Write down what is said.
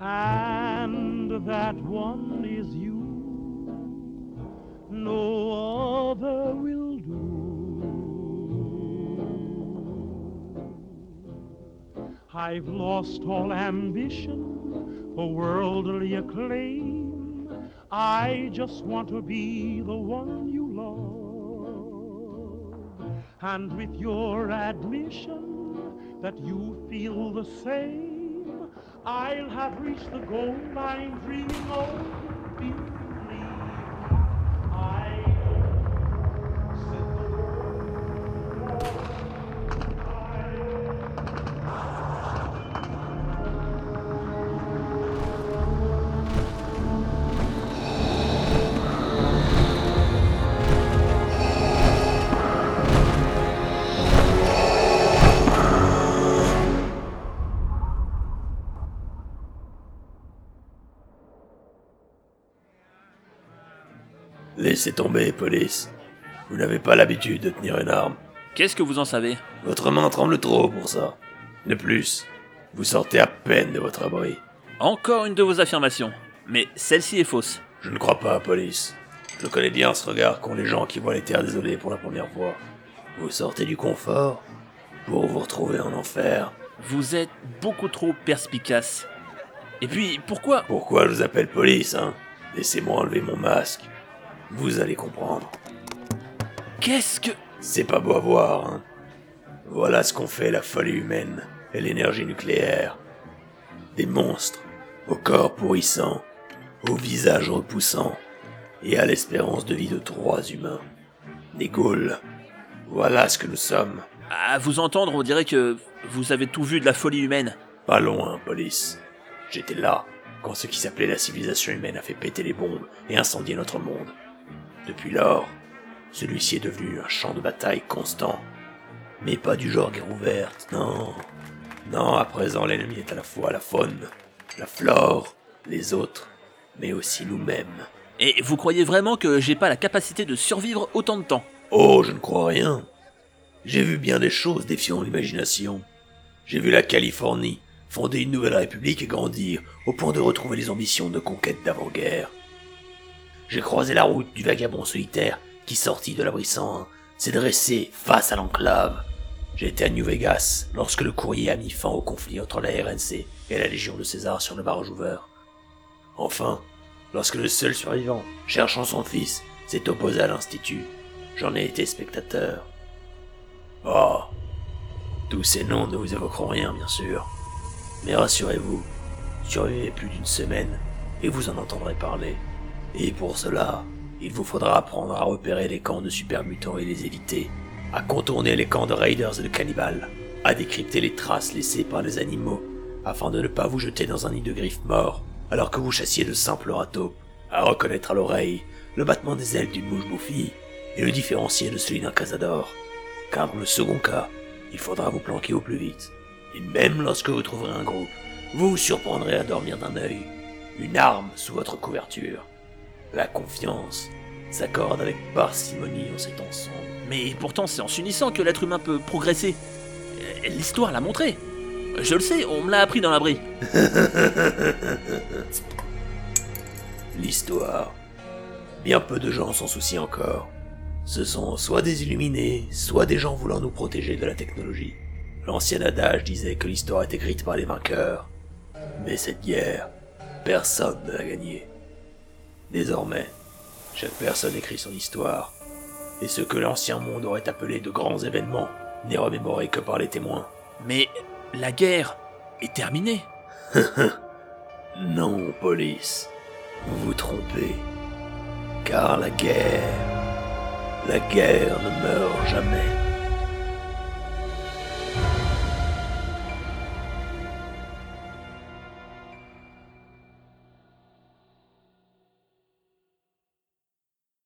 And that one is you. No other will do. I've lost all ambition for worldly acclaim. I just want to be the one you love. And with your admission that you feel the same, I'll have reached the goal I'm dreaming of. Laissez tomber, police. Vous n'avez pas l'habitude de tenir une arme. Qu'est-ce que vous en savez? Votre main tremble trop pour ça. De plus, vous sortez à peine de votre abri. Encore une de vos affirmations. Mais celle-ci est fausse. Je ne crois pas, police. Je connais bien ce regard qu'ont les gens qui voient les terres désolées pour la première fois. Vous sortez du confort pour vous retrouver en enfer. Vous êtes beaucoup trop perspicace. Et puis, pourquoi? Pourquoi je vous appelle police, hein? Laissez-moi enlever mon masque. Vous allez comprendre. Qu'est-ce que... C'est pas beau à voir, hein. Voilà ce qu'ont fait la folie humaine et l'énergie nucléaire. Des monstres, au corps pourrissant, au visage repoussant, et à l'espérance de vie de trois humains. Des Gaules. Voilà ce que nous sommes. À vous entendre, on dirait que vous avez tout vu de la folie humaine. Pas loin, police. J'étais là quand ce qui s'appelait la civilisation humaine a fait péter les bombes et incendier notre monde. Depuis lors, celui-ci est devenu un champ de bataille constant. Mais pas du genre guerre ouverte, non. Non, à présent l'ennemi est à la fois la faune, la flore, les autres, mais aussi nous-mêmes. Et vous croyez vraiment que j'ai pas la capacité de survivre autant de temps? Oh, je ne crois rien. J'ai vu bien des choses défiant l'imagination. J'ai vu la Californie fonder une nouvelle république et grandir au point de retrouver les ambitions de conquête d'avant-guerre. J'ai croisé la route du vagabond solitaire qui, sorti de l'abri 101, s'est dressé face à l'enclave. Été à New Vegas lorsque le courrier a mis fin au conflit entre la RNC et la Légion de César sur le barrage ouvert. Enfin, lorsque le seul survivant, cherchant son fils, s'est opposé à l'Institut, j'en ai été spectateur. Oh, tous ces noms ne vous évoqueront rien, bien sûr. Mais rassurez-vous, survivez plus d'une semaine et vous en entendrez parler. Et pour cela, il vous faudra apprendre à repérer les camps de super mutants et les éviter, à contourner les camps de raiders et de cannibales, à décrypter les traces laissées par les animaux, afin de ne pas vous jeter dans un nid de griffes morts, alors que vous chassiez de simples râteaux, à reconnaître à l'oreille le battement des ailes d'une mouche bouffie, et le différencier de celui d'un casador. Car dans le second cas, il faudra vous planquer au plus vite. Et même lorsque vous trouverez un groupe, vous vous surprendrez à dormir d'un œil, une arme sous votre couverture. La confiance s'accorde avec parcimonie en cet ensemble. Mais pourtant, c'est en s'unissant que l'être humain peut progresser. L'histoire l'a montré. Je le sais, on me l'a appris dans l'abri. L'histoire. Bien peu de gens s'en soucient encore. Ce sont soit des illuminés, soit des gens voulant nous protéger de la technologie. L'ancien adage disait que l'histoire est écrite par les vainqueurs. Mais cette guerre, personne ne l'a gagnée. Désormais, chaque personne écrit son histoire, et ce que l'ancien monde aurait appelé de grands événements n'est remémoré que par les témoins. Mais la guerre est terminée. Non, police, vous vous trompez. Car la guerre, la guerre ne meurt jamais.